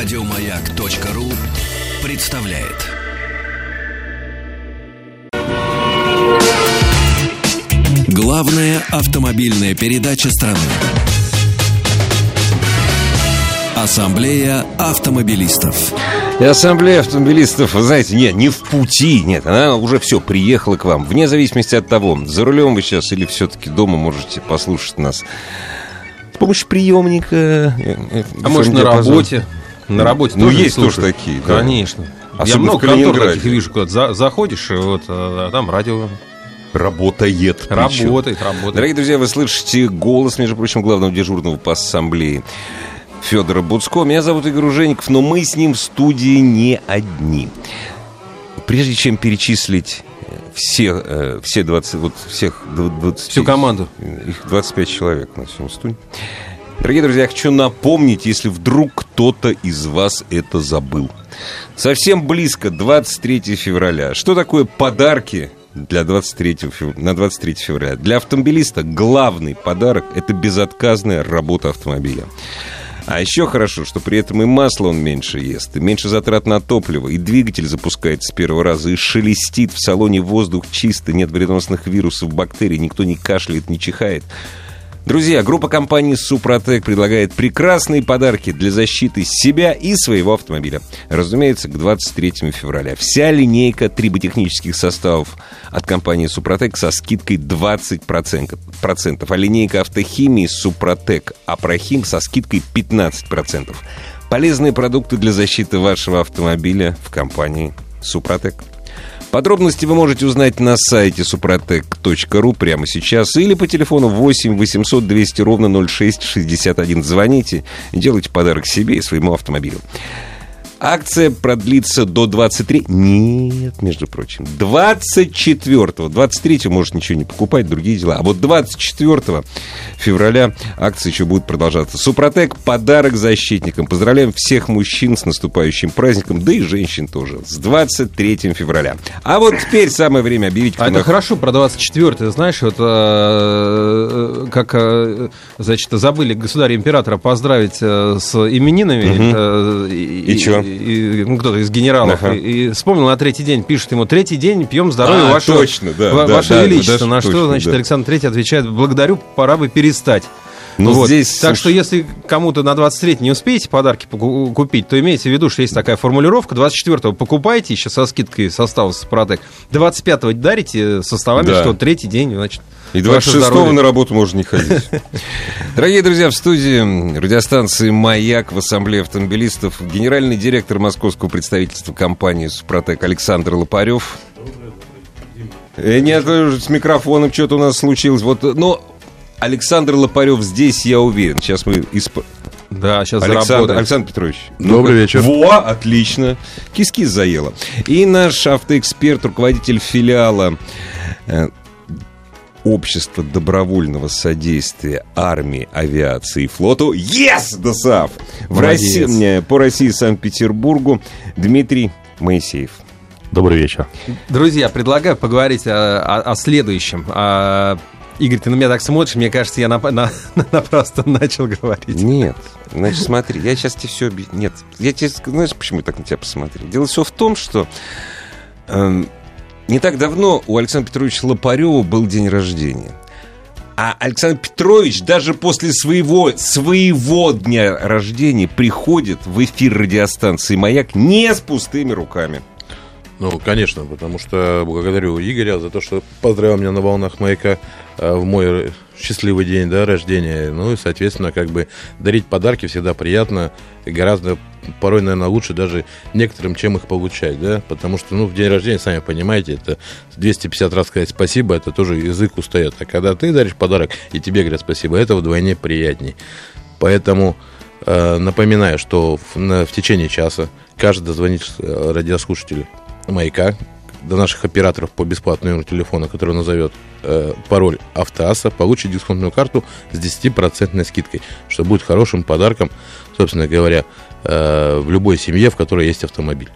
Радиомаяк.ру представляет. Главная автомобильная передача страны. Ассамблея автомобилистов. И ассамблея автомобилистов, вы знаете, нет, не в пути, нет, она уже все, приехала к вам. Вне зависимости от того, за рулем вы сейчас или все-таки дома можете послушать нас с помощью приемника. э, э, А может, на работе? На работе Ну, тоже есть тоже такие, да. Конечно. Я Особенно много в Калининграде. контор таких вижу, куда за- заходишь, вот а там радио Работает. причем. работает, работает. Дорогие друзья, вы слышите голос, между прочим, главного дежурного по ассамблее Федора Буцко. Меня зовут Игорь Ужеников, но мы с ним в студии не одни. Прежде чем перечислить э, все, э, все 20, вот всех 20, Всю команду. их 25 человек на сегодня в студии. Дорогие друзья, я хочу напомнить, если вдруг кто-то из вас это забыл. Совсем близко, 23 февраля. Что такое подарки для 23 фев- на 23 февраля? Для автомобилиста главный подарок – это безотказная работа автомобиля. А еще хорошо, что при этом и масло он меньше ест, и меньше затрат на топливо, и двигатель запускается с первого раза, и шелестит в салоне воздух чистый, нет вредоносных вирусов, бактерий, никто не кашляет, не чихает. Друзья, группа компаний «Супротек» предлагает прекрасные подарки для защиты себя и своего автомобиля. Разумеется, к 23 февраля. Вся линейка триботехнических составов от компании «Супротек» со скидкой 20%, процентов, а линейка автохимии «Супротек» Апрохим со скидкой 15%. Полезные продукты для защиты вашего автомобиля в компании «Супротек». Подробности вы можете узнать на сайте suprotec.ru прямо сейчас или по телефону 8 800 200 ровно 0661. Звоните делайте подарок себе и своему автомобилю. Акция продлится до 23... Нет, между прочим. 24-го. 23-го может ничего не покупать, другие дела. А вот 24 февраля акция еще будет продолжаться. Супротек – подарок защитникам. Поздравляем всех мужчин с наступающим праздником, да и женщин тоже. С 23 февраля. А вот теперь самое время объявить... А это хорошо про 24 знаешь, вот э, как, э, значит, забыли государя-императора поздравить э, с именинами. э, И чё? и- ну, кто-то из генералов. Ага. И, и вспомнил на третий день, пишет ему, третий день пьем здоровье А, вашего, точно, да, ва- да, ваше да, величество. да, на точно, что, значит, да. Александр Третий отвечает, благодарю, пора бы перестать. Ну, Вот. здесь, так слушай- что если кому-то на 23 не успеете подарки купить, то имейте в виду, что есть такая формулировка. 24-го покупайте еще со скидкой состава Супротек. 25-го дарите со словами, Да. что третий день, значит, И ваше 26-го здоровье. на работу можно не ходить. Дорогие друзья, в студии радиостанции «Маяк» в Ассамблее автомобилистов генеральный директор московского представительства компании «Супротек» Александр Лопарев. Э, Нет, э, с микрофоном что-то у нас случилось. Вот, э, но Александр Лопарев здесь, я уверен. Сейчас мы... исп- Да, сейчас Александр, заработаем. Александр Петрович. Добрый ну-ка. вечер. Во, отлично. Кис-кис заело. И наш автоэксперт, руководитель филиала э, Общества добровольного содействия армии, авиации и флоту ЕС, ДОСАФ! В Молодец. России, по России Санкт-Петербургу Дмитрий Моисеев. Добрый вечер. Друзья, предлагаю поговорить о, о- о следующем. А, Игорь, ты на меня так смотришь, мне кажется, я нап- на- напрасно начал говорить. Нет, значит, смотри, я сейчас тебе все. Нет, я тебе, знаешь, почему я так на тебя посмотрел? Дело все в том, что эм, не так давно у Александра Петровича Лопарева был день рождения. А Александр Петрович даже после своего, своего дня рождения приходит в эфир радиостанции «Маяк» не с пустыми руками. Ну, конечно, потому что благодарю Игоря за то, что поздравил меня на волнах маяка э, в мой счастливый день да, рождения. Ну и, соответственно, как бы дарить подарки всегда приятно. Гораздо порой, наверное, лучше даже некоторым, чем их получать, да, потому что, ну, в день рождения, сами понимаете, это 250 раз сказать спасибо, это тоже язык устает. А когда ты даришь подарок, и тебе говорят спасибо, это вдвойне приятней. Поэтому э, напоминаю, что в, на- в течение часа каждый дозвонит э, радиослушателю маяка до наших операторов по бесплатному номеру телефона, который назовет э, пароль автоаса, получит дисконтную карту с 10% скидкой, что будет хорошим подарком, собственно говоря, э, в любой семье, в которой есть автомобиль.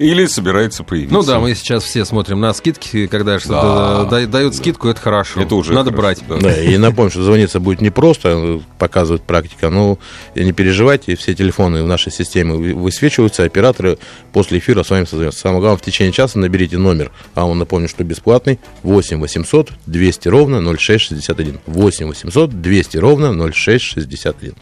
Или собирается появиться. Ну да, мы сейчас все смотрим на скидки, когда что-то да. дают скидку, это хорошо. Это уже Надо хорошо, брать. да. Да, и напомню, что звониться будет не просто, показывает практика, но не переживайте, все телефоны в нашей системе вы- высвечиваются, операторы после эфира с вами созвонятся. Самое главное, в течение часа наберите номер, а он, напомню, что бесплатный, 8 800 200 ровно 0661. 8 800 200 ровно 0661.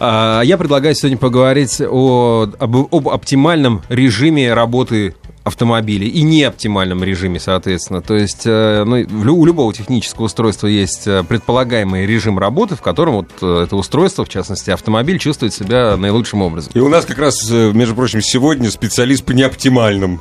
А, Я предлагаю сегодня поговорить о, об, об оптимальном режиме работы автомобиля и неоптимальном режиме, соответственно. То есть э, ну, у любого технического устройства есть э, предполагаемый режим работы, в котором вот э, это устройство, в частности автомобиль, чувствует себя наилучшим образом. И у нас как раз, между прочим, сегодня специалист по неоптимальным.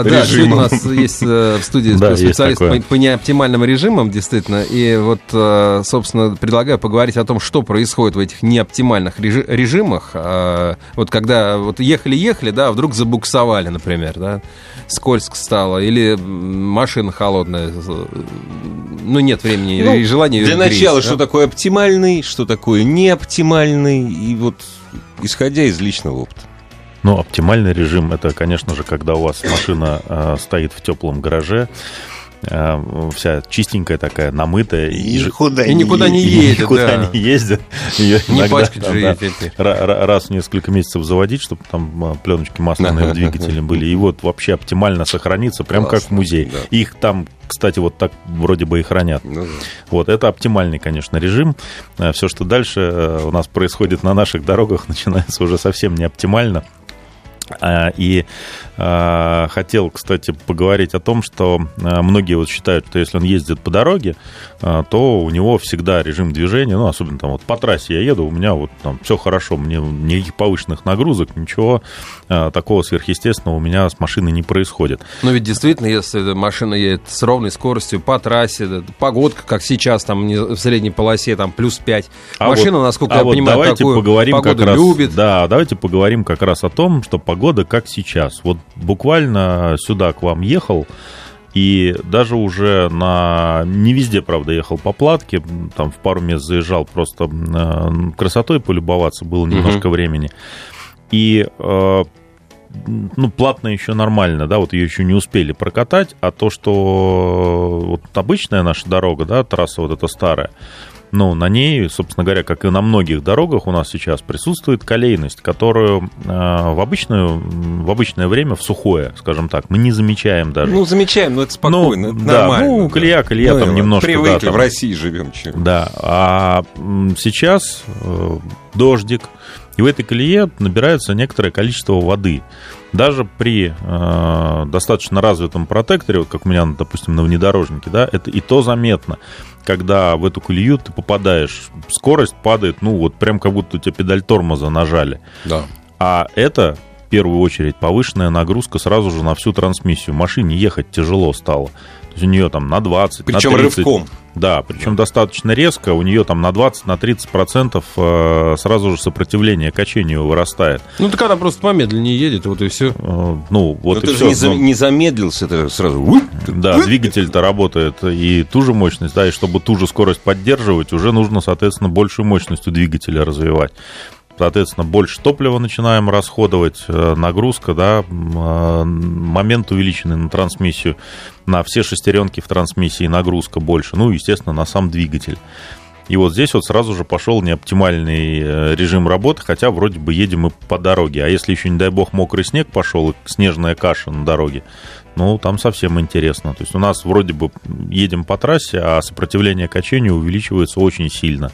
А, да, режимом. у нас есть э, в студии Да, специалист по, по неоптимальным режимам, действительно. И вот, э, собственно, предлагаю поговорить о том, что происходит в этих неоптимальных режи- режимах. А, Вот когда вот ехали-ехали, да, а вдруг забуксовали, например, да, скользко стало, или машина холодная, э, ну, нет времени Ну, и желания Для греть, начала, да. что такое оптимальный, что такое неоптимальный, и вот исходя из личного опыта. Ну, оптимальный режим это, конечно же, когда у вас машина э, стоит в теплом гараже, э, вся чистенькая такая, намытая. И, ж- никуда И никуда не и едет, никуда да. не ездит. Её Не иногда пачкать же да, ее ра- раз в несколько месяцев заводить, чтобы там а, пленочки масляные в двигателе были. И вот вообще оптимально сохраниться, прям как в Классно, музее. да. Их там, кстати, вот так вроде бы и хранят. Ну да. Вот, это оптимальный, конечно, режим. Все, что дальше э, у нас происходит на наших дорогах, начинается уже совсем не оптимально. А, И а, хотел, кстати, поговорить о том, что а, многие вот считают, что если он ездит по дороге, а, то у него всегда режим движения, ну, особенно там вот по трассе я еду, у меня вот там все хорошо, мне никаких повышенных нагрузок, ничего а, такого сверхъестественного у меня с машиной не происходит. Ну ведь действительно, если машина едет с ровной скоростью по трассе, погодка, как сейчас, там в средней полосе, там плюс 5. А машина, вот- насколько а я вот понимаю, давайте такую поговорим погоду как раз, любит. Да, давайте поговорим как раз о том, что погода как сейчас. Вот буквально сюда к вам ехал, и даже уже на... Не везде, правда, ехал по платке, там в пару мест заезжал, просто э, красотой полюбоваться было немножко времени. И э, ну, платно еще нормально, да, вот ее еще не успели прокатать, а то, что вот обычная наша дорога, да, трасса вот эта старая, ну, на ней, собственно говоря, как и на многих дорогах у нас сейчас присутствует колейность, которую э, в, обычную, в обычное время, в сухое, скажем так, мы не замечаем даже. Ну, замечаем, но это спокойно, Ну, это да, нормально. ну, колея, колея там и немножко, да, Привыкли, там. в России живем. чё. Да, а сейчас э, дождик, и в этой колее набирается некоторое количество воды. Даже при э, достаточно развитом протекторе, вот как у меня, допустим, на внедорожнике, да, это и то заметно, когда в эту колею ты попадаешь, скорость падает, ну, вот прям как будто у тебя педаль тормоза нажали. Да. А это, в первую очередь, повышенная нагрузка сразу же на всю трансмиссию. Машине ехать тяжело стало. То есть у нее там на 20, Причем на 30, рывком. Да, причем достаточно резко. У нее там на 20, на 30 процентов э, сразу же сопротивление качению вырастает. Ну так она просто помедленнее едет, вот и все. Э, Ну, вот Но и ты же все. не, за- не замедлился, это сразу... Да, двигатель-то работает и ту же мощность, да, и чтобы ту же скорость поддерживать, уже нужно, соответственно, большую мощность у двигателя развивать. Соответственно, больше топлива начинаем расходовать, э, нагрузка, да, э, момент увеличенный на трансмиссию, на все шестеренки в трансмиссии нагрузка больше, ну, естественно, на сам двигатель. И вот здесь вот сразу же пошел неоптимальный э, режим работы, хотя вроде бы едем мы по дороге. А если еще, не дай бог, мокрый снег пошел и снежная каша на дороге, ну, там совсем интересно. То есть у нас вроде бы едем по трассе, а сопротивление качению увеличивается очень сильно.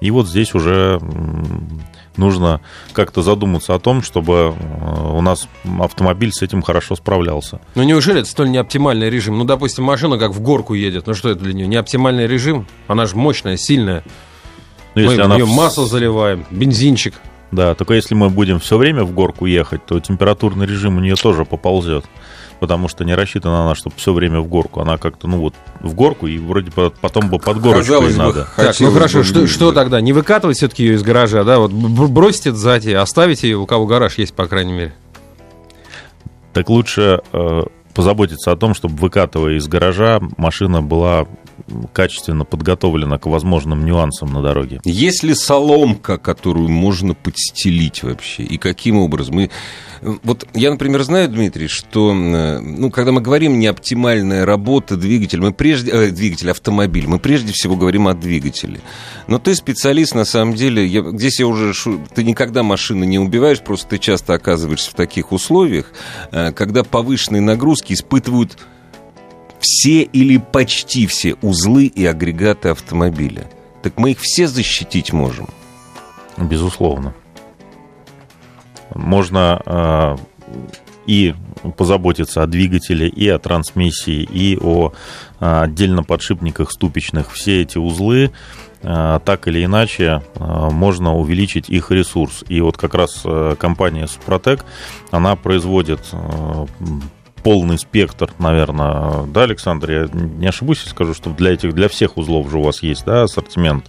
И вот здесь уже нужно как-то задуматься о том, чтобы э, у нас автомобиль с этим хорошо справлялся. Ну неужели это столь неоптимальный режим? Ну, допустим, машина как в горку едет. Ну что это для нее? Неоптимальный режим? Она же мощная, сильная. Ну, Мы если в она нее в- масло заливаем, бензинчик. Да, только если мы будем все время в горку ехать, то температурный режим у нее тоже поползет. Потому что не рассчитана она, чтобы все время в горку. Она как-то, ну вот, в горку, и вроде по- потом бы под горочку Казалось и бы, надо. Так, ну хорошо, бы что, что да. тогда? Не выкатывать все-таки ее из гаража, да? Вот бросить это сзади, оставить ее, у кого гараж есть, по крайней мере. Так лучше э, позаботиться о том, чтобы выкатывая из гаража, машина была качественно подготовлена к возможным нюансам на дороге. Есть ли соломка, которую можно подстелить вообще? И каким образом? Мы... Вот я, например, знаю, Дмитрий, что ну, когда мы говорим неоптимальная работа двигателя, мы прежде... Э, двигатель, автомобиль, мы прежде всего говорим о двигателе. Но ты специалист, на самом деле, я... здесь я уже... Шу... Ты никогда машины не убиваешь, просто ты часто оказываешься в таких условиях, э, когда повышенные нагрузки испытывают все или почти все узлы и агрегаты автомобиля. Так мы их все защитить можем. Безусловно. Можно э, и позаботиться о двигателе, и о трансмиссии, и о э, отдельно подшипниках ступичных. Все эти узлы э, так или иначе э, можно увеличить их ресурс. И вот как раз э, компания Супротек, она производит полный спектр, наверное, да, Александр, я не ошибусь, если скажу, что для этих, для всех узлов же у вас есть, да, ассортимент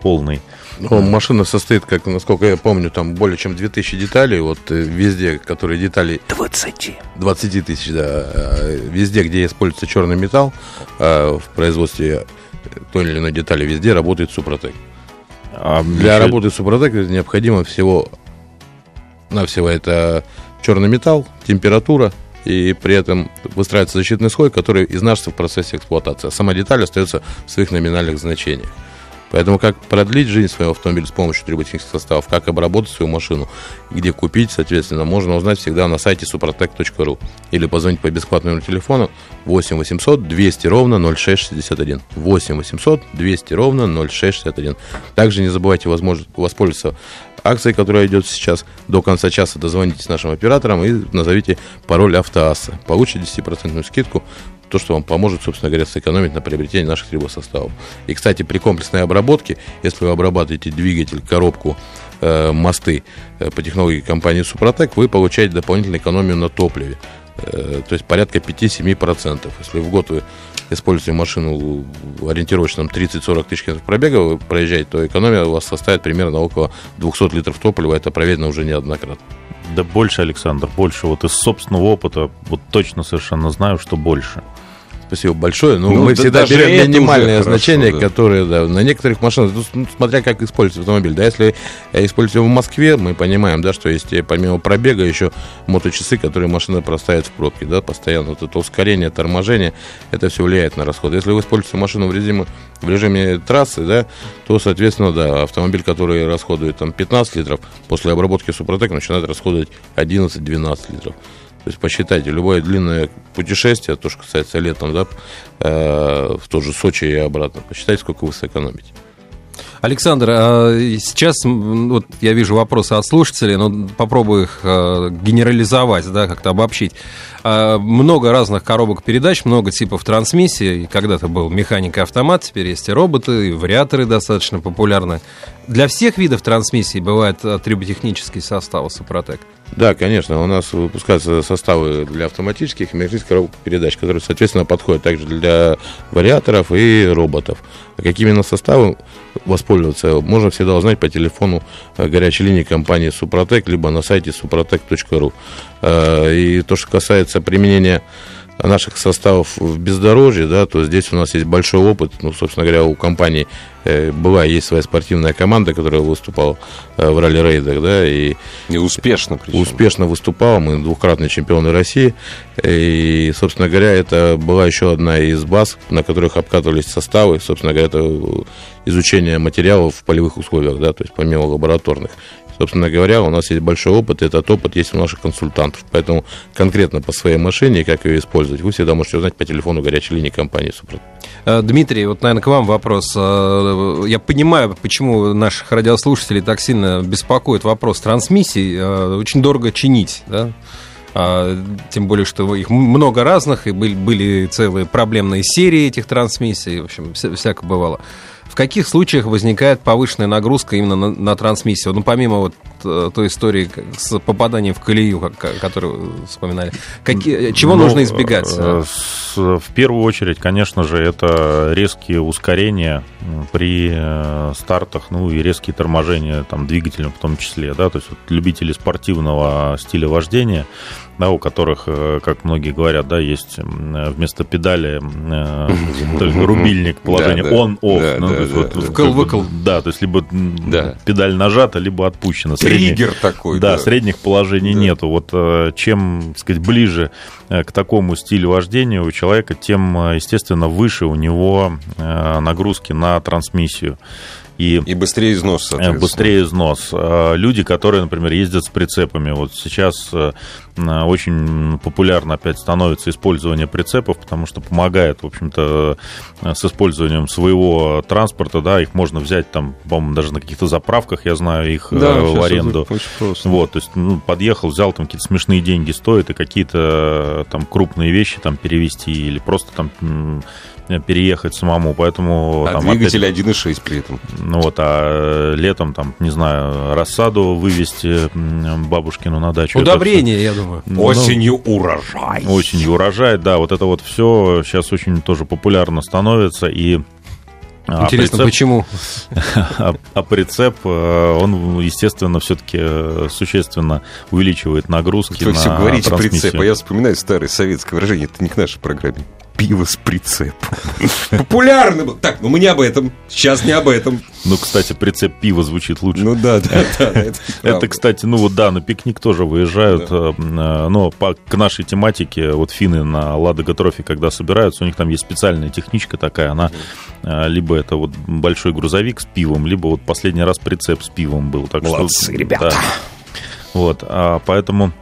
полный. Ну, машина состоит, как, насколько я помню, там более чем 2000 деталей, вот э, везде, которые детали... 20. 20 тысяч, да. А, везде, где используется черный металл а, в производстве той или иной детали, везде работает Супротек. А Для еще... работы Супротек необходимо всего на всего это черный металл, температура, и при этом выстраивается защитный слой, который изнашивается в процессе эксплуатации. А сама деталь остается в своих номинальных значениях. Поэтому как продлить жизнь своего автомобиля с помощью триботехнических составов, как обработать свою машину, где купить, соответственно, можно узнать всегда на сайте suprotec.ru или позвонить по бесплатному телефону 8 800 200 ровно 0661. 8 800 200 ровно 0661. Также не забывайте возможно, воспользоваться акцией, которая идет сейчас до конца часа. Дозвонитесь нашим операторам и назовите пароль автоасса. Получите 10% скидку то, что вам поможет, собственно говоря, сэкономить на приобретении наших трибосоставов. И, кстати, при комплексной обработке, если вы обрабатываете двигатель, коробку, э, мосты э, по технологии компании Супротек, вы получаете дополнительную экономию на топливе. Э, то есть порядка 5-7%. Если в год вы используете машину ориентировочно 30-40 тысяч километров пробега, вы проезжаете, то экономия у вас составит примерно около 200 литров топлива. Это проверено уже неоднократно. Да больше, Александр, больше. Вот из собственного опыта вот точно совершенно знаю, что больше. Спасибо большое. Ну, ну мы да всегда берем минимальное значение, хорошо, да. которое да, на некоторых машинах, ну, смотря как используется автомобиль. Да, если используем в Москве, мы понимаем, да, что есть э, помимо пробега еще моточасы, которые машина проставит в пробке, да, постоянно. Вот это ускорение, торможение, это все влияет на расход. Если вы используете машину в режиме, в режиме трассы, да, то, соответственно, да, автомобиль, который расходует там 15 литров, после обработки Супротек начинает расходовать 11-12 литров. То есть посчитайте, любое длинное путешествие, то, что касается летом, да, э, в тот же Сочи и обратно, посчитайте, сколько вы сэкономите. Александр, а сейчас вот я вижу вопросы от слушателей, но попробую их э, генерализовать, да, как-то обобщить. А, много разных коробок передач, много типов трансмиссии. Когда-то был механика-автомат, теперь есть и роботы, и вариаторы достаточно популярны. Для всех видов трансмиссии бывает триботехнический состав Супротек? Да, конечно. У нас выпускаются составы для автоматических и механических коробок передач, которые, соответственно, подходят также для вариаторов и роботов. А какими именно составы воспользоваться, можно всегда узнать по телефону э, горячей линии компании Супротек, либо на сайте suprotec.ru. Э, и то, что касается применения наших составов в бездорожье, да, то здесь у нас есть большой опыт. Ну, собственно говоря, у компании э, была есть своя спортивная команда, которая выступала э, в ралли-рейдах, да, и, и успешно причем. Успешно выступала, мы двукратные чемпионы России, и, собственно говоря, это была еще одна из баз, на которых обкатывались составы, собственно говоря, это изучение материалов в полевых условиях, да, то есть помимо лабораторных. Собственно говоря, у нас есть большой опыт, и этот опыт есть у наших консультантов. Поэтому конкретно по своей машине, как ее использовать, вы всегда можете узнать по телефону горячей линии компании «Супрот». Э, Дмитрий, вот, наверное, к вам вопрос. Э, я понимаю, почему наших радиослушателей так сильно беспокоит вопрос трансмиссий. Э, очень дорого чинить, да? А, тем более, что их много разных, и были, целые проблемные серии этих трансмиссий, в общем, вся, всяко бывало. В каких случаях возникает повышенная нагрузка именно на, на трансмиссию? Ну, помимо вот э, той истории с попаданием в колею, которую вспоминали? Какие, чего Ну, нужно избегать? э, с- В первую очередь, конечно же, это резкие ускорения при э, стартах, ну и резкие торможения там, двигателем в том числе. Да? То есть вот любители спортивного стиля вождения, да, у которых, э, как многие говорят, да, есть вместо педали э, рубильник положение on-off. Да, ну, да, то есть либо педаль нажата, либо отпущена. Триггер такой. да, средних положений нету. Вот э, чем, сказать, ближе к такому стилю вождения у человека, тем, естественно, выше у него нагрузки на трансмиссию. И И быстрее износ, быстрее износ. Э, Люди, которые, например, ездят с прицепами, вот сейчас очень популярно опять становится использование прицепов, потому что помогает, в общем-то, э, с использованием своего транспорта, да, их можно взять там, по-моему, даже на каких-то заправках, я знаю, их э, Да, в сейчас аренду. это очень просто. Вот, то есть, ну, подъехал, взял там какие-то смешные деньги стоит, и какие-то э, там крупные вещи там перевести или просто там переехать самому, поэтому А там двигатель опять- 1.6 при этом. ну вот, а э, летом там, не знаю, рассаду вывести бабушкину на дачу. это Удобрение, я думаю. всё- ну, Осенью урожай. осенью урожай, да, вот это вот все сейчас очень тоже популярно становится, и а, Интересно, прицеп- почему? а, а прицеп, э, он, естественно, все-таки существенно увеличивает нагрузки Вы на все говорите прицеп, а я вспоминаю старое советское выражение, это не к нашей программе. Пиво с прицепом. Популярно было. Так, ну мы не об этом. Сейчас не об этом. Ну, кстати, прицеп пива звучит лучше. Ну да, да, да. Это, кстати, ну вот да, на пикник тоже выезжают, э, э, но по, к нашей тематике, вот финны на Ладога Трофи, когда собираются, у них там есть специальная техничка такая, она э, либо это вот большой грузовик с пивом, либо вот последний раз прицеп с пивом был. Так Молодцы, что, ребята. да. Вот, а поэтому...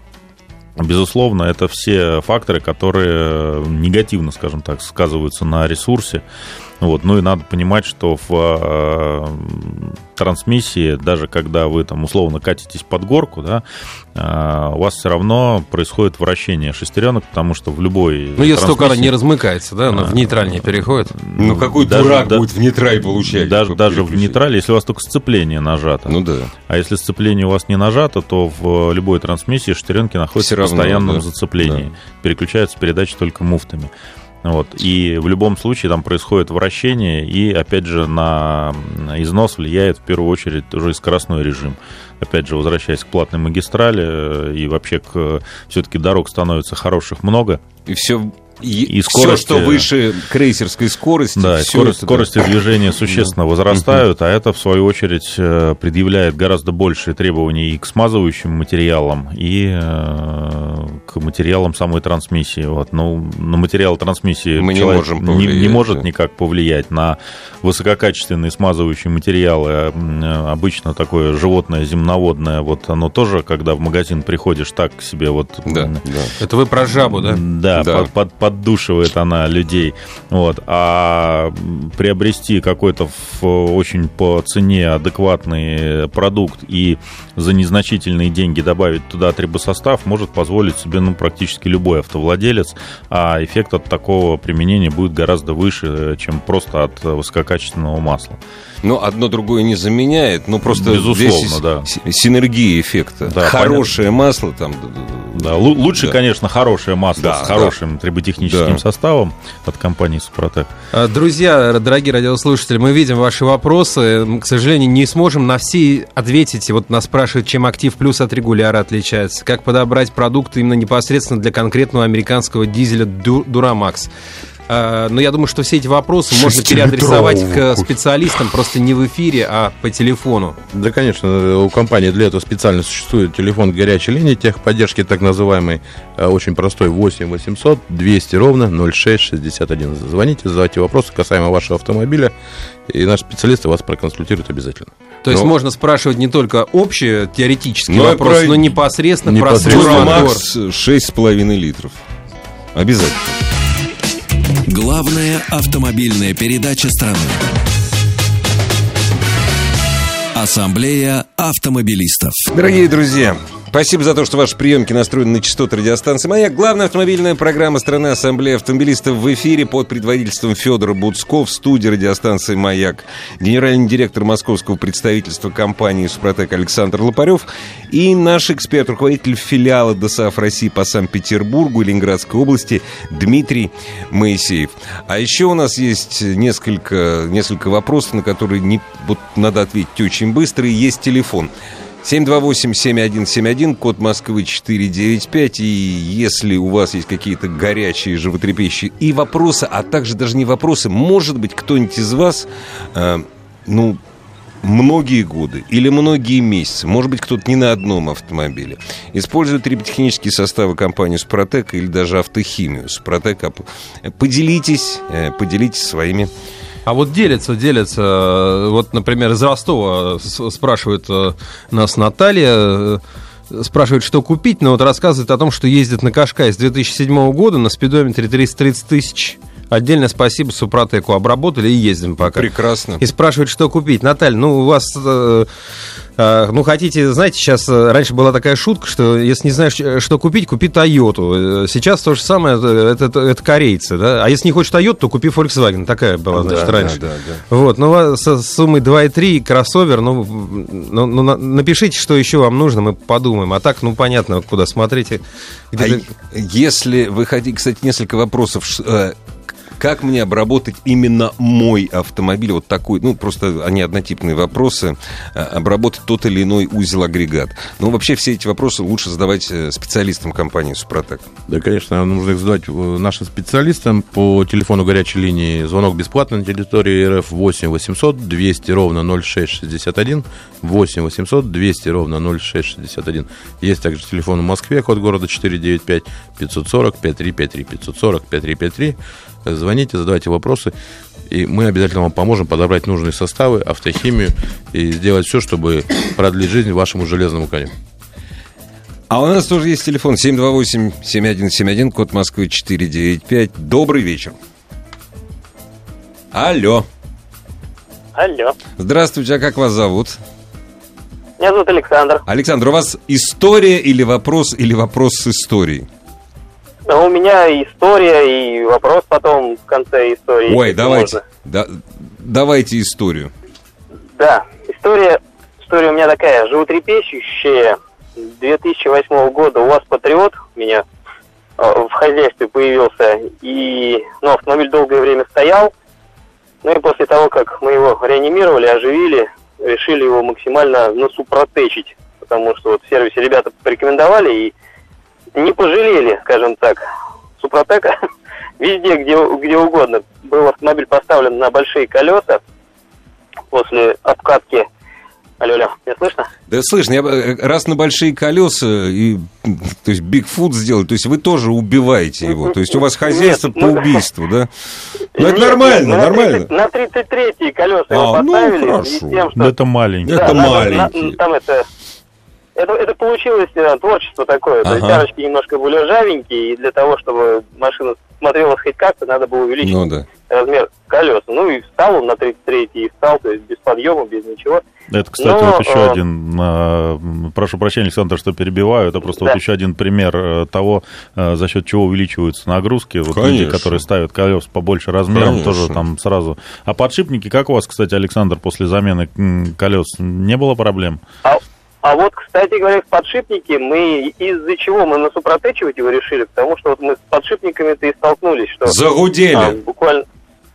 Безусловно, это все факторы, которые негативно, скажем так, сказываются на ресурсе. Вот. Ну и надо понимать, что в э, трансмиссии, даже когда вы там условно катитесь под горку, да, э, у вас все равно происходит вращение шестеренок, потому что в любой Ну, если только она не размыкается, да, она в нейтраль не переходит. Ну какой даже- дурак да- будет в нейтраль получать? даже, даже в нейтрале, если у вас только сцепление нажато. Ну да. А если сцепление у вас не нажато, то в любой трансмиссии шестеренки находятся Всё в равно, постоянном да. зацеплении. Переключаются передачи только муфтами. Вот. И в любом случае там происходит вращение, и опять же на износ влияет в первую очередь уже и скоростной режим. Опять же, возвращаясь к платной магистрали, э, и вообще к все-таки дорог становится хороших много. И все, и, И все, скорости- что выше крейсерской скорости, Да, и всё скорость, это, скорости движения существенно возрастают, а это, в свою очередь, э, предъявляет гораздо большие требования и к смазывающим материалам, и э, к материалам самой трансмиссии. Вот. Ну, на материал трансмиссии Мы не можем не, не может никак повлиять. На высококачественные смазывающие материалы э, обычно такое животное земноводное, вот оно тоже, когда в магазин приходишь, так себе вот... Да, да. Это вы про жабу, да? да, Да. Под, под- поддушивает она людей. Вот. А приобрести какой-то очень по цене адекватный продукт и за незначительные деньги добавить туда трибосостав может позволить себе ну, практически любой автовладелец, а эффект от такого применения будет гораздо выше, чем просто от высококачественного масла. Ну, одно другое не заменяет, но просто Безусловно, здесь да. с- синергия эффекта. Да, Хорошее масло там. Да, лу- лучше, Да. конечно, хорошее масло Да, с хорошим триботехническим Да. составом от компании Супротек. А, Друзья, дорогие радиослушатели, мы видим ваши вопросы. Мы, К сожалению, не сможем на все ответить. Вот нас спрашивают, чем Актив Плюс от регуляра отличается. Как подобрать продукты именно непосредственно для конкретного американского дизеля Ду- Дурамакс. А, Но я думаю, что все эти вопросы можно переадресовать к специалистам просто не в эфире, а по телефону. Да, конечно, у компании для этого специально существует телефон горячей линии техподдержки, так называемый, э, очень простой, 8 800 200 ровно 0661. Звоните, задавайте вопросы касаемо вашего автомобиля, и наш специалист вас проконсультирует обязательно. То есть Ну. можно спрашивать не только общие теоретические Ну, и вопросы, про- но непосредственно, про Непосредственно. мотор. Макс 6,5 литров. Обязательно. Главная автомобильная передача страны. Ассамблея автомобилистов. Дорогие друзья, Спасибо за то, что ваши приемки настроены на частоты радиостанции «Маяк». Главная автомобильная программа страны Ассамблеи автомобилистов в эфире под предводительством Федора Буцко в студии радиостанции «Маяк». Генеральный директор московского представительства компании «Супротек» Александр Лопарев и наш эксперт, руководитель филиала ДОСАФ России по Санкт-Петербургу и Ленинградской области Дмитрий Моисеев. А еще у нас есть несколько, несколько вопросов, на которые не, вот, надо ответить очень быстро, и есть телефон – 728-7171, код Москвы 495. И если у вас есть какие-то горячие, животрепещущие и вопросы, а также даже не вопросы, может быть, кто-нибудь из вас, э, ну, многие годы или многие месяцы, может быть, кто-то не на одном автомобиле, использует триботехнические составы компании «Супротек» или даже автохимию «Супротек». Поделитесь, э, поделитесь своими а вот делятся, делятся. Вот, например, из Ростова спрашивают э, нас Наталья, э, спрашивает, что купить, но вот рассказывает о том, что ездит на Кашкай с 2007 года на спидометре 330 тысяч. Отдельно спасибо Супротеку. Обработали и ездим пока. Прекрасно. И спрашивает, что купить. Наталья, ну, у вас э, ну, хотите, знаете, сейчас э, раньше была такая шутка, что если не знаешь, э, что купить, купи Тойоту. Э, сейчас то же самое, это, это, это корейцы, да? А если не хочешь Тойоту, то купи Volkswagen. Такая была, значит, да, раньше. Да, да, да. Вот, ну, со суммой 2,3 кроссовер, ну, ну, ну, напишите, что еще вам нужно, мы подумаем. А так, ну, понятно, куда смотрите. А если вы хотите, кстати, несколько вопросов как мне обработать именно мой автомобиль? Вот такой, ну, просто они однотипные вопросы. А, обработать тот или иной узел-агрегат. Ну, вообще, все эти вопросы лучше задавать э, специалистам компании «Супротек». Да, конечно, нужно их задавать э, нашим специалистам по телефону горячей линии. Звонок бесплатный на территории РФ 8 800 200 ровно 0661. 8 800 200 ровно 0661. Есть также телефон в Москве, код города 495 540 5353 540 5353. Звоните, задавайте вопросы, и мы обязательно вам поможем подобрать нужные составы, автохимию и сделать все, чтобы продлить жизнь вашему железному коню. А у нас тоже есть телефон 728-7171, код Москвы 495. Добрый вечер. Алло. Алло. Здравствуйте, а как вас зовут? Меня зовут Александр. Александр, у вас история или вопрос, или вопрос с историей? Ну, у меня история и вопрос потом в конце истории. Ой, давайте, да, давайте историю. Да, история, история у меня такая, животрепещущая. 2008 года у вас Патриот у меня э, в хозяйстве появился, и ну, автомобиль долгое время стоял. Ну и после того, как мы его реанимировали, оживили, решили его максимально насупротечить, потому что вот в сервисе ребята порекомендовали и не пожалели, скажем так, Супротека везде, где, где угодно. Был автомобиль поставлен на большие колеса после обкатки. Алло, алло, меня слышно? Да слышно, я, э, раз на большие колеса, и, то есть Бигфут сделали, то есть вы тоже убиваете его, то есть у вас хозяйство нет, по мы... убийству, да? Ну это нормально, на нормально. 30, на 33-й колеса а, его ну, поставили. Ну, хорошо. Тем, что... Это маленький. Да, это маленький. там это это, это получилось э, творчество такое. Ага. То есть арочки немножко были ржавенькие, и для того, чтобы машина смотрелась хоть как-то, надо было увеличить ну, да. размер колес. Ну и встал он на 33 и встал, то есть без подъема, без ничего. Это, кстати, Но, вот еще э... один, э, прошу прощения, Александр, что перебиваю, это просто да. вот еще один пример э, того, э, за счет чего увеличиваются нагрузки. Вот Конечно. люди, которые ставят колес побольше размером, Конечно. тоже там сразу. А подшипники, как у вас, кстати, Александр, после замены колес, не было проблем? А а вот, кстати говоря, в подшипнике мы из-за чего мы насупротечивать его решили, потому что вот мы с подшипниками-то и столкнулись, что... Загудели! А, буквально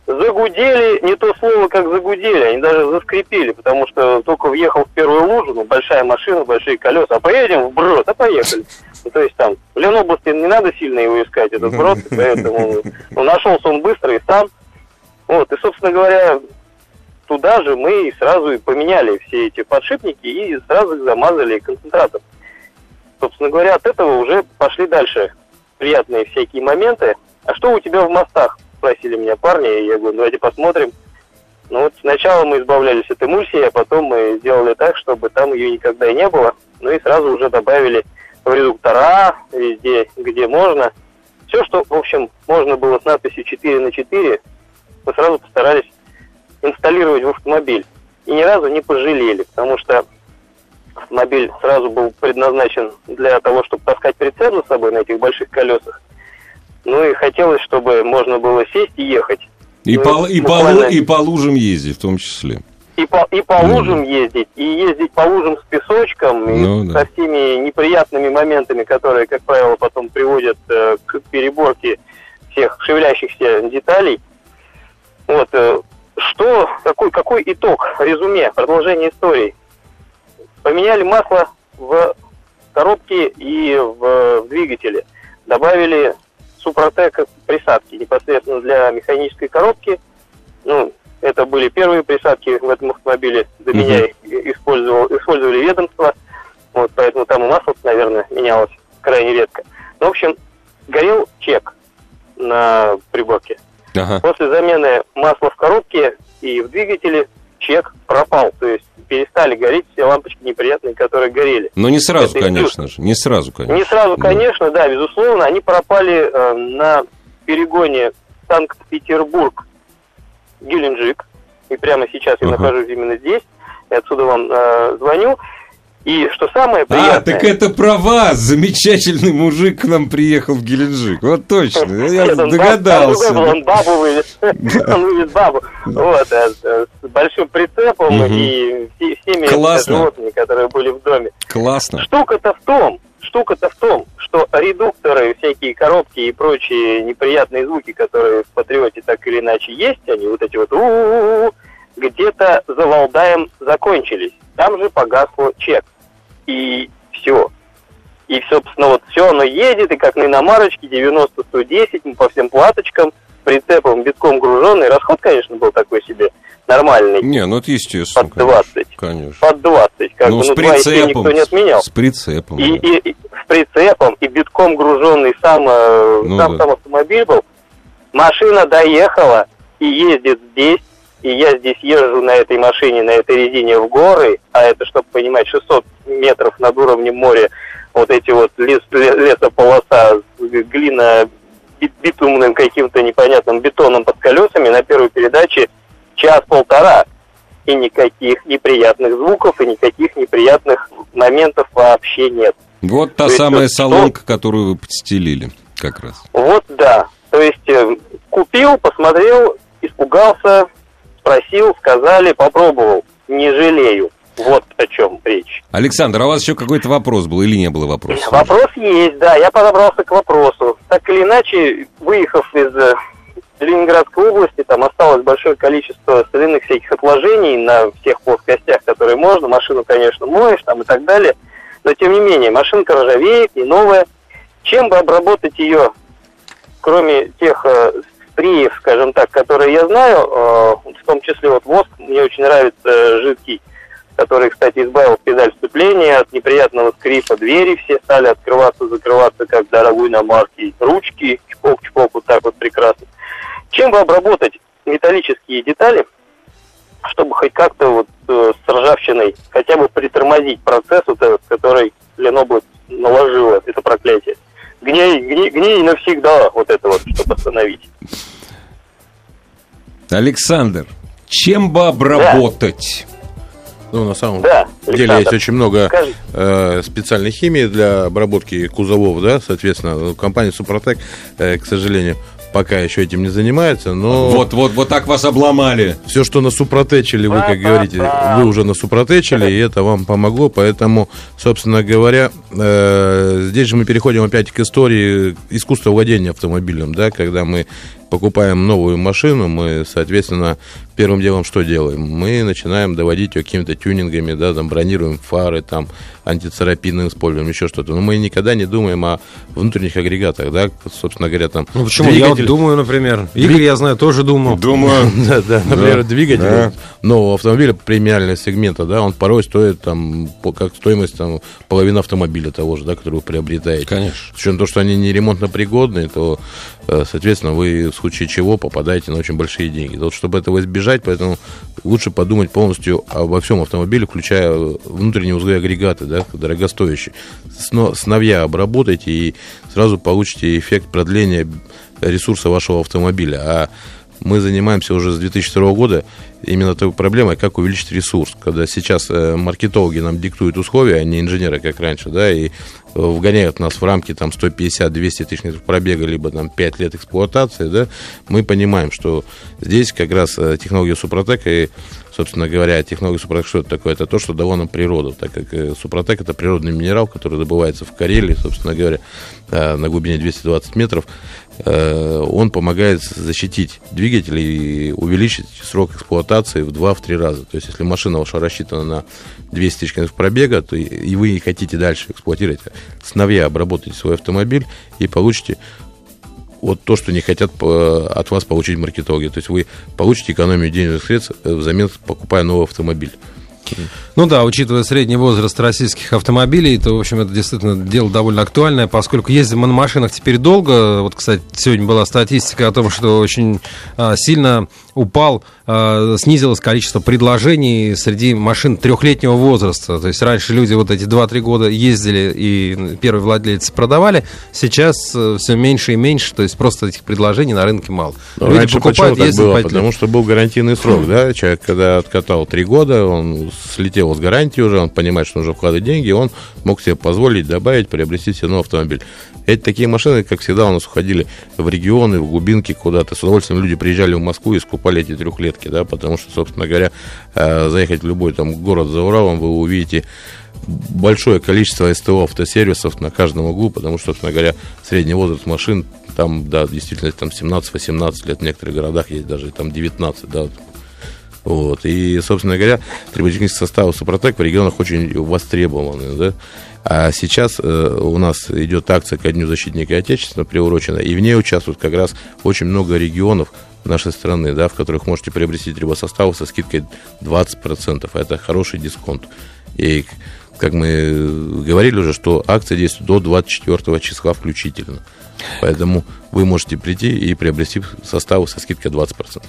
загудели, не то слово, как загудели, они даже заскрипели, потому что только въехал в первую лужу, ну, большая машина, большие колеса, а поедем в брод, а поехали. Ну, то есть там в Ленобласти не надо сильно его искать, этот брод, поэтому ну, нашелся он быстро и сам. Вот, и, собственно говоря, туда же мы сразу и поменяли все эти подшипники и сразу их замазали концентратом. Собственно говоря, от этого уже пошли дальше приятные всякие моменты. А что у тебя в мостах? Спросили меня парни, и я говорю, давайте посмотрим. Ну вот сначала мы избавлялись от эмульсии, а потом мы сделали так, чтобы там ее никогда и не было. Ну и сразу уже добавили в редуктора везде, где можно. Все, что, в общем, можно было с надписью 4 на 4, мы сразу постарались инсталлировать в автомобиль. И ни разу не пожалели, потому что автомобиль сразу был предназначен для того, чтобы таскать прицеп за собой на этих больших колесах. Ну и хотелось, чтобы можно было сесть и ехать. И, Ну, по, и, по, буквально- лу- и по лужам ездить в том числе. И по, и по Ну, лужам ездить, и ездить по лужам с песочком, и Ну, да. со всеми неприятными моментами, которые, как правило, потом приводят э, к переборке всех шевелящихся деталей. Вот, э, что, какой, какой итог, резюме, продолжение истории? Поменяли масло в коробке и в, в двигателе. Добавили Супротек присадки непосредственно для механической коробки. Ну, это были первые присадки в этом автомобиле. До Мгм. меня их использовал, использовали ведомство. Вот, поэтому там и масло, наверное, менялось крайне редко. Ну, в общем, горел чек на приборке. Ага. После замены масла в коробке и в двигателе чек пропал. То есть перестали гореть все лампочки неприятные, которые горели. Но не сразу, Это конечно же. Не сразу, конечно. Не сразу, конечно, да, безусловно, они пропали э, на перегоне Санкт-Петербург Геленджик. И прямо сейчас я нахожусь именно здесь. И отсюда вам э, звоню. И что самое А, приятное... так это про вас. Замечательный мужик к нам приехал в Геленджик. Вот точно. Я Нет, догадался. он бабу вывез. Он вывез бабу. Вот, э, э, с большим прицепом и все- всеми животными, которые были в доме. Классно. Штука-то в том, штука-то в том, что редукторы, всякие коробки и прочие неприятные звуки, которые в Патриоте так или иначе есть, они вот эти вот где-то за Валдаем закончились. Там же погасло чек. И все. И, собственно, вот все оно едет, и как на иномарочке 90-110, мы по всем платочкам, прицепом битком груженный. Расход, конечно, был такой себе нормальный, Не, ну это естественно. под 20. Конечно. Под 20. Как ну, бы, с ну, 2,7 прицепом. никто не отменял. С прицепом. И, да. и- и с прицепом, и битком груженный сам, э, Ну сам, да. сам автомобиль был. Машина доехала и ездит здесь. И я здесь езжу на этой машине, на этой резине в горы, а это, чтобы понимать, 600 метров над уровнем моря, вот эти вот лес, ле- лесополоса, глина би- битумным каким-то непонятным бетоном под колесами на первой передаче час-полтора. И никаких неприятных звуков, и никаких неприятных моментов вообще нет. Вот та То есть самая что- соломка, которую вы подстелили как раз. Вот да. То есть э, купил, посмотрел, испугался, спросил, сказали, попробовал. Не жалею. Вот о чем речь. Александр, а у вас еще какой-то вопрос был или не было вопроса? Вопрос есть, да, я подобрался к вопросу. Так или иначе, выехав из э, Ленинградской области, там осталось большое количество соляных всяких отложений на всех плоскостях, которые можно. Машину, конечно, моешь там и так далее. Но, тем не менее, машинка ржавеет, не новая. Чем бы обработать ее, кроме тех э, спреев, скажем так, которые я знаю, э, в том числе вот воск, мне очень нравится жидкий, который, кстати, избавил педаль сцепления от неприятного скрипа. Двери все стали открываться, закрываться, как дорогой иномарки. Ручки, чпок-чпок, вот так вот прекрасно. Чем бы обработать металлические детали, чтобы хоть как-то вот э, с ржавчиной хотя бы притормозить процесс, вот этот, который Ленобласть наложила, это проклятие. Гней, гней, гней навсегда, вот это вот, чтобы остановить. Александр, чем бы обработать? Ну, на самом Да, деле Александр, есть очень много э, специальной химии для обработки кузовов, да, соответственно. Компания Супротек, э, к сожалению, пока еще этим не занимается, но... Вот, вот, вот так вас обломали. Все, что на супротечили, вы, как говорите, вы уже на супротечили, и это вам помогло. Поэтому, собственно говоря, э, здесь же мы переходим опять к истории искусства владения автомобилем, да, когда мы покупаем новую машину, мы, соответственно, первым делом что делаем? Мы начинаем доводить ее какими-то тюнингами, да, там, бронируем фары, там, антицарапины используем, еще что-то. Но мы никогда не думаем о внутренних агрегатах, да, собственно говоря, там... Ну почему? Я вот двигатель- думаю, например. Игорь, я знаю, тоже думал. Думаю, да, да, например, двигатель нового автомобиля премиального сегмента, да, он порой стоит там как стоимость там половины автомобиля того же, да, который вы приобретаете. Конечно. С учетом того, что они не ремонтно пригодные, то, э, соответственно, вы в случае чего попадаете на очень большие деньги. Вот чтобы этого избежать, поэтому лучше подумать полностью обо всем автомобиле, включая внутренние узлы агрегаты, да, дорогостоящие. Сно- Сновья обработайте и сразу получите эффект продления ресурса вашего автомобиля. А мы занимаемся уже с 2002 года именно той проблемой, как увеличить ресурс. Когда сейчас э, маркетологи нам диктуют условия, а не инженеры, как раньше, да, и э, вгоняют нас в рамки там 150-200 тысяч метров пробега, либо там 5 лет эксплуатации, да, мы понимаем, что здесь как раз э, технология Супротека и собственно говоря, технология Супротек, что это такое? Это то, что дало нам природу, так как Супротек это природный минерал, который добывается в Карелии, собственно говоря, на глубине 220 метров. Э, он помогает защитить двигатель и увеличить срок эксплуатации в 2-3 раза. То есть, если машина ваша рассчитана на 200 тысяч километров пробега, то и вы хотите дальше эксплуатировать, сновья обработайте свой автомобиль и получите вот то, что не хотят от вас получить маркетологи. То есть вы получите экономию денежных средств взамен покупая новый автомобиль. Ну да, учитывая средний возраст российских автомобилей, то, в общем, это действительно дело довольно актуальное, поскольку ездим мы на машинах теперь долго. Вот, кстати, сегодня была статистика о том, что очень а, сильно упал, а, снизилось количество предложений среди машин трехлетнего возраста. То есть раньше люди вот эти 2-3 года ездили и первые владельцы продавали, сейчас э, все меньше и меньше, то есть просто этих предложений на рынке мало. Но люди раньше покупают, ездят было? Потому что был гарантийный срок, да, человек, когда откатал 3 года, он слетел с гарантии уже, он понимает, что нужно вкладывать деньги, он мог себе позволить добавить, приобрести себе новый автомобиль. Эти такие машины, как всегда, у нас уходили в регионы, в глубинки куда-то. С удовольствием люди приезжали в Москву и скупали эти трехлетки, да, потому что, собственно говоря, э, заехать в любой там город за Уралом, вы увидите большое количество СТО автосервисов на каждом углу, потому что, собственно говоря, средний возраст машин там, да, действительно, там 17-18 лет в некоторых городах есть даже там 19, да. И, собственно говоря, трибутехнический состав Супротек в регионах очень востребованы. Да? А сейчас э, у нас идет акция ко Дню защитника Отечества приурочена, и в ней участвуют как раз очень много регионов нашей страны, да, в которых можете приобрести трибосоставы со скидкой 20%. Это хороший дисконт. И, как мы говорили уже, что акция действует до 24 числа включительно. Поэтому вы можете прийти и приобрести составы со скидкой 20%.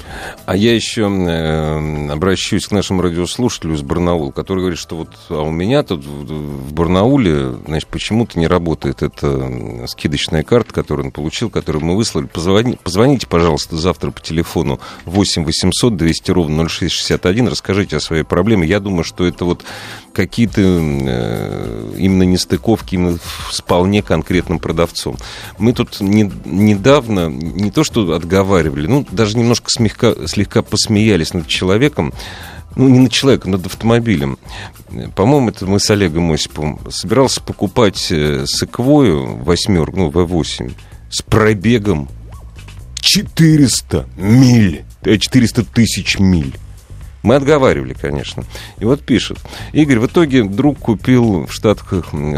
А я еще э, обращусь к нашему радиослушателю из Барнаула, который говорит, что вот а у меня тут в, в Барнауле, значит, почему-то не работает эта скидочная карта, которую он получил, которую мы выслали. Позвони, позвоните, пожалуйста, завтра по телефону 8 800 200 ровно 0661, расскажите о своей проблеме. Я думаю, что это вот какие-то э, именно нестыковки именно с вполне конкретным продавцом. Мы тут не, недавно не то что отговаривали, ну, даже немножко смехка, слегка посмеялись над человеком, ну, не над человеком, над автомобилем. По-моему, это мы с Олегом Осиповым. Собирался покупать э, Секвою восьмерку, ну, V8, с пробегом 400 миль, 400 э, тысяч миль. Мы отговаривали, конечно. И вот пишет. Игорь, в итоге друг купил в Штатах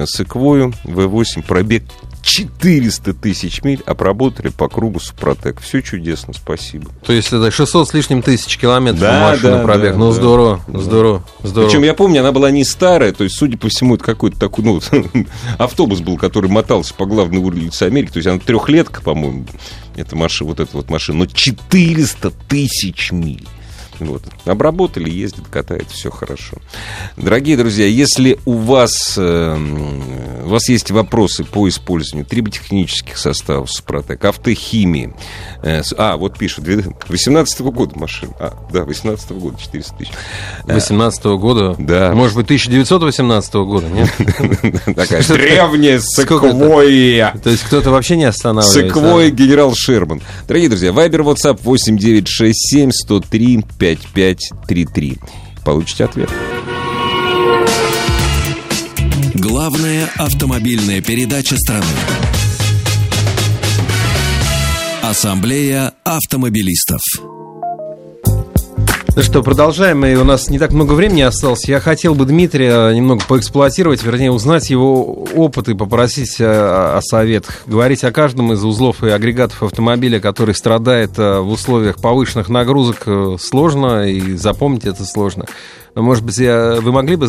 Секвою V8, пробег 400 тысяч миль обработали по кругу Супротек. Все чудесно, спасибо. То есть это 600 с лишним тысяч километров да, машина да, пробег. Да, ну, да, здорово, да. здорово, здорово. Причем я помню, она была не старая, то есть, судя по всему, это какой-то такой, ну, автобус был, который мотался по главной улице Америки. То есть, она трехлетка, по-моему, эта машина, вот эта вот машина. Но 400 тысяч миль. Вот. Обработали, ездит, катает, все хорошо. Дорогие друзья, если у вас, э, у вас есть вопросы по использованию триботехнических составов Супротек, автохимии, э, а, вот пишут, 18 -го года машина, а, да, 18 -го года, 400 тысяч. 18 -го года? Да. Может быть, 1918 -го года, нет? Такая древняя секвоя. То есть кто-то вообще не останавливается? Секвоя генерал Шерман. Дорогие друзья, Вайбер, WhatsApp 8967 103 5533. Получите ответ. Главная автомобильная передача страны. Ассамблея автомобилистов. Ну что, продолжаем, и у нас не так много времени осталось. Я хотел бы Дмитрия немного поэксплуатировать, вернее, узнать его опыт и попросить о, о советах. Говорить о каждом из узлов и агрегатов автомобиля, который страдает э, в условиях повышенных нагрузок, э, сложно, и запомнить это сложно. Но, может быть, я, вы могли бы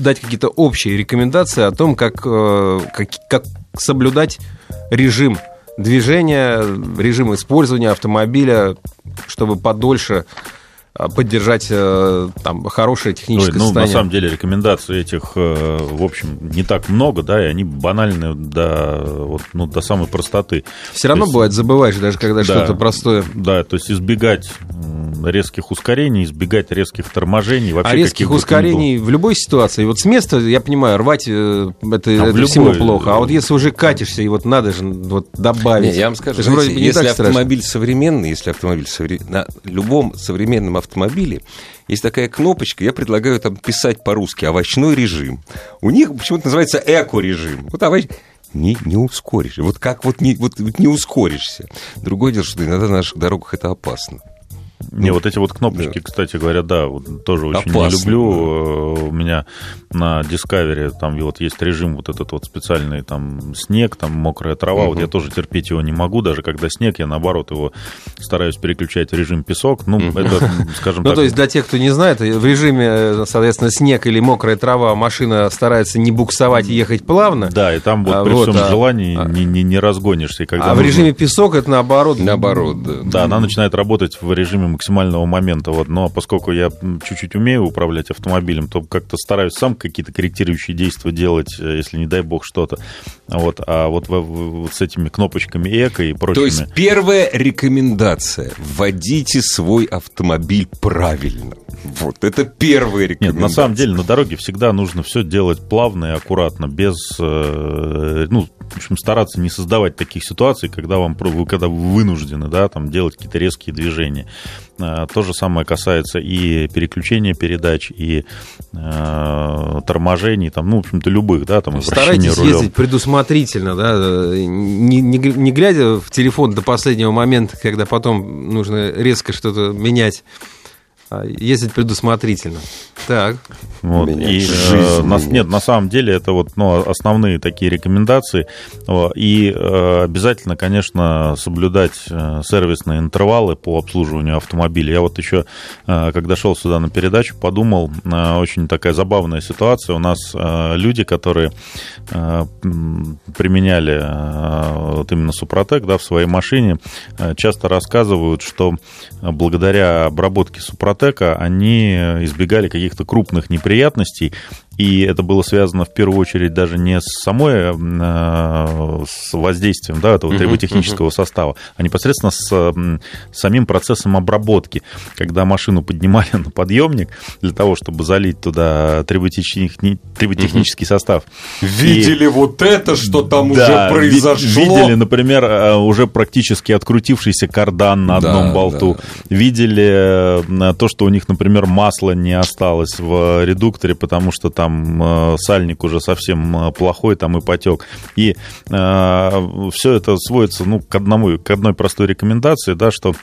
дать какие-то общие рекомендации о том, как, э, как, как соблюдать режим движения, режим использования автомобиля, чтобы подольше поддержать э, там хорошее техническое Ой, ну, состояние. на самом деле, рекомендаций этих, э, в общем, не так много, да, и они банальны до, вот, ну, до самой простоты. Все равно То есть- бывает забываешь, даже когда Да. что-то простое. Да, то есть избегать резких ускорений, избегать резких торможений. Вообще а резких ускорений в любой ситуации. Вот с места, я понимаю, рвать э, это, А это всему плохо. А вот если уже катишься, и вот надо же вот добавить. Не, я вам скажу, же вроде знаете, бы не если так страшно. автомобиль современный, если автомобиль совре- на любом современном автомобиле есть такая кнопочка, я предлагаю там писать по-русски овощной режим. У них почему-то называется эко-режим. Вот овощ... Не, не ускоришь. Вот как вот не, вот, вот не ускоришься. Другое дело, что иногда на наших дорогах это опасно. Не, вот эти вот кнопочки, да. кстати говоря, да, вот тоже очень не Опасно, люблю. Э, У меня на Discovery там вот есть режим вот этот вот специальный, там снег, там мокрая трава. Вот Мгм. я тоже терпеть его не могу, даже когда снег, я наоборот его стараюсь переключать в режим песок. Ну, это, скажем Ну, так, то есть, для тех, кто не знает, в режиме, э, соответственно, снег или мокрая трава, машина старается не буксовать и ехать плавно. да, и там вот А, при вот, всем а- желании а- не, не, не разгонишься. А в режиме песок это наоборот. Наоборот, да. Да, она начинает работать в режиме максимального момента. Вот. Но поскольку я чуть-чуть умею управлять автомобилем, то как-то стараюсь сам какие-то корректирующие действия делать, э, если не дай бог что-то. Вот. А вот, вот с этими кнопочками эко и прочими... То есть первая рекомендация. Вводите свой автомобиль правильно. Вот, это первая Нет, рекомендация. на самом деле на дороге всегда нужно все делать плавно и аккуратно, без, э, ну, в общем, стараться не создавать таких ситуаций, когда вам, вы, когда вы вынуждены, да, там делать какие-то резкие движения. Э, То же самое касается и переключения передач, и э, торможений, там, ну, в общем-то, любых, да, там, обращения Старайтесь рулем. ездить предусмотрительно, да, э, не, не не глядя в телефон до последнего момента, когда потом нужно резко что-то менять, ездить предусмотрительно. Так. Вот. И, жизнь э, на- менять. нет, на самом деле это вот ну, основные такие рекомендации. И э, обязательно, конечно, соблюдать э, сервисные интервалы по обслуживанию автомобиля. Я вот еще, когда шел сюда на передачу, подумал, очень такая забавная ситуация. У нас люди, которые применяли вот именно Супротек да, в своей машине, часто рассказывают, что благодаря обработке Супротека они э, избегали каких-то крупных неприятностей, и это было связано в первую очередь даже не с самой э, с воздействием да, этого триботехнического состава, а непосредственно с самим процессом обработки. Когда машину поднимали на подъемник для того, чтобы залить туда триботехни- триботехнический состав. Видели вот это, что там Да, уже произошло? Видели, например, э, уже практически открутившийся кардан на Да, одном болту. Видели э, то, что у них, например, масла не осталось в редукторе, потому что там э, сальник уже совсем э, плохой, там и потек. И все это сводится ну, к, одному, к одной простой рекомендации, да, что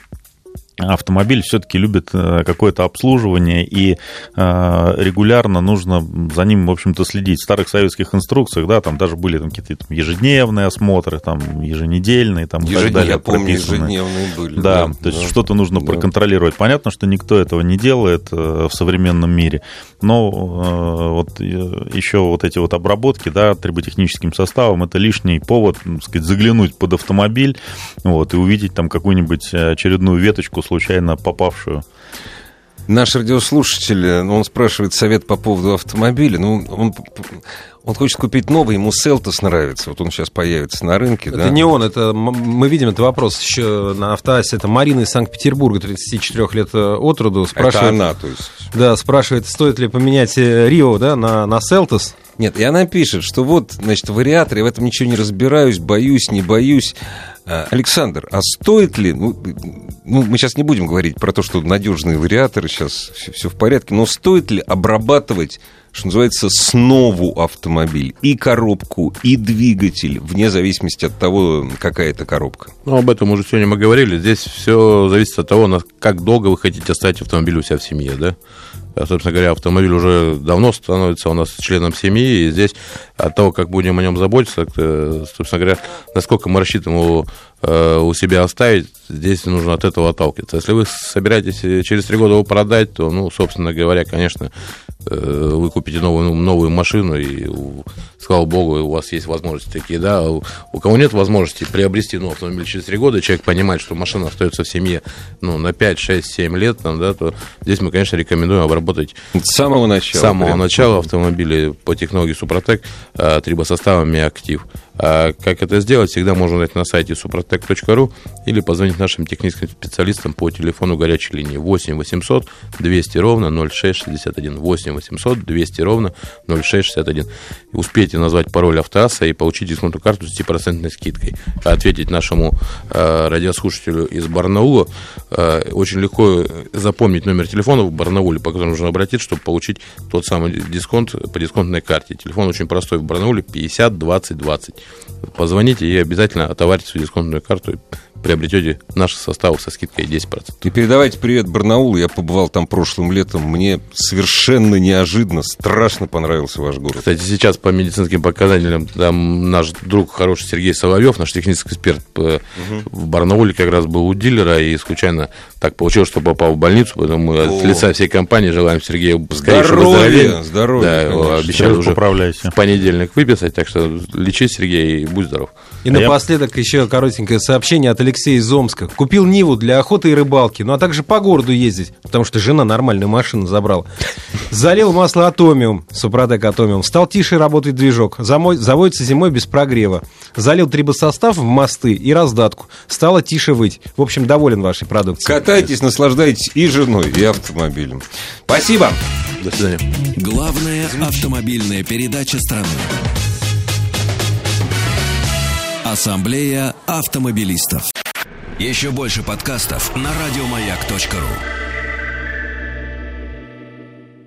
автомобиль все-таки любит э, какое-то обслуживание, и э, регулярно нужно за ним, в общем-то, следить. В старых советских инструкциях, да, там даже были там, какие-то там, ежедневные осмотры, там, еженедельные, там, и так далее, я помню, ежедневные были. Да, то есть да. что-то нужно Да. проконтролировать. Понятно, что никто этого не делает э, в современном мире, но вот еще вот эти вот обработки, да, триботехническим составом, это лишний повод, ну, так сказать, заглянуть под автомобиль, вот, и увидеть там какую-нибудь очередную веточку, случайно попавшую. Наш радиослушатель, э, он спрашивает совет по поводу автомобиля. Ну, он, он хочет купить новый, ему Селтос нравится. Вот он сейчас появится на рынке. Это да? не он, это мы видим этот вопрос еще на автоассе. Это Марина из Санкт-Петербурга, 34 лет э, от роду. Это Спрашивает, она, то есть. Да, спрашивает, стоит ли поменять э, Рио да, на, на Селтос. Нет, и она пишет, что вот, значит, вариатор, я в этом ничего не разбираюсь, боюсь, не боюсь. А, Александр, а стоит ли, ну, ну, мы сейчас не будем говорить про то, что надежные вариаторы, сейчас все, в порядке, но стоит ли обрабатывать, что называется, снову автомобиль, и коробку, и двигатель, вне зависимости от того, какая это коробка? Ну, об этом уже сегодня мы говорили. Здесь все зависит от того, как долго вы хотите оставить автомобиль у себя в семье, да? А, Собственно говоря, автомобиль уже давно становится у нас членом семьи, и здесь от того, как будем о нем заботиться, э, собственно говоря, насколько мы рассчитываем его э, у себя оставить, здесь нужно от этого отталкиваться. Если вы собираетесь э, через три года его продать, то, ну, собственно говоря, конечно, вы купите новую, новую машину и, слава богу, у вас есть возможности такие, да, у, кого нет возможности приобрести новый автомобиль через 3 года, человек понимает, что машина остается в семье, ну, на 5, 6, 7 лет, там, да, то здесь мы, конечно, рекомендуем обработать С самого начала. с самого прям. начала автомобиля по технологии Супротек э, трибосоставами актив. А как это сделать, всегда можно найти на сайте suprotec.ru или позвонить нашим техническим специалистам по телефону горячей линии 8 800 200 ровно 0661. 8 800 200 ровно 0661. Успейте назвать пароль автоасса и получить дисконтную карту с 10% скидкой. Ответить нашему э, радиослушателю из Барнаула э, очень легко запомнить номер телефона в Барнауле, по которому нужно обратиться, чтобы получить тот самый дисконт по дисконтной карте. Телефон очень простой в Барнауле 50 20 20. Позвоните и обязательно отоварите свою дисконтную карту и приобретете наши составы со скидкой 10%. И передавайте привет Барнаулу. Я побывал там прошлым летом. Мне совершенно неожиданно, страшно понравился ваш город. Кстати, сейчас по медицинским показателям там наш друг хороший Сергей Соловьев, наш технический эксперт э, в Барнауле как раз был у дилера и случайно так получилось, что попал в больницу, поэтому мы от О. лица всей компании желаем Сергею скорейшего Здоровья, здоровья, Да, обещали уже в понедельник выписать, так что лечись, Сергей, и будь здоров. И А я- напоследок еще коротенькое сообщение от Алексея из Омска. Купил Ниву для охоты и рыбалки, ну а также по городу ездить, потому что жена нормальную машину забрала. Залил масло Атомиум, Супротек Атомиум. Стал тише работать движок. Замой- заводится зимой без прогрева. Залил трибосостав в мосты и раздатку. Стало тише выть. В общем, доволен вашей продукцией. Катайтесь, наслаждайтесь и женой, и автомобилем. Спасибо. До свидания. Главная автомобильная передача страны. Ассамблея автомобилистов. Еще больше подкастов на радиомаяк.ру.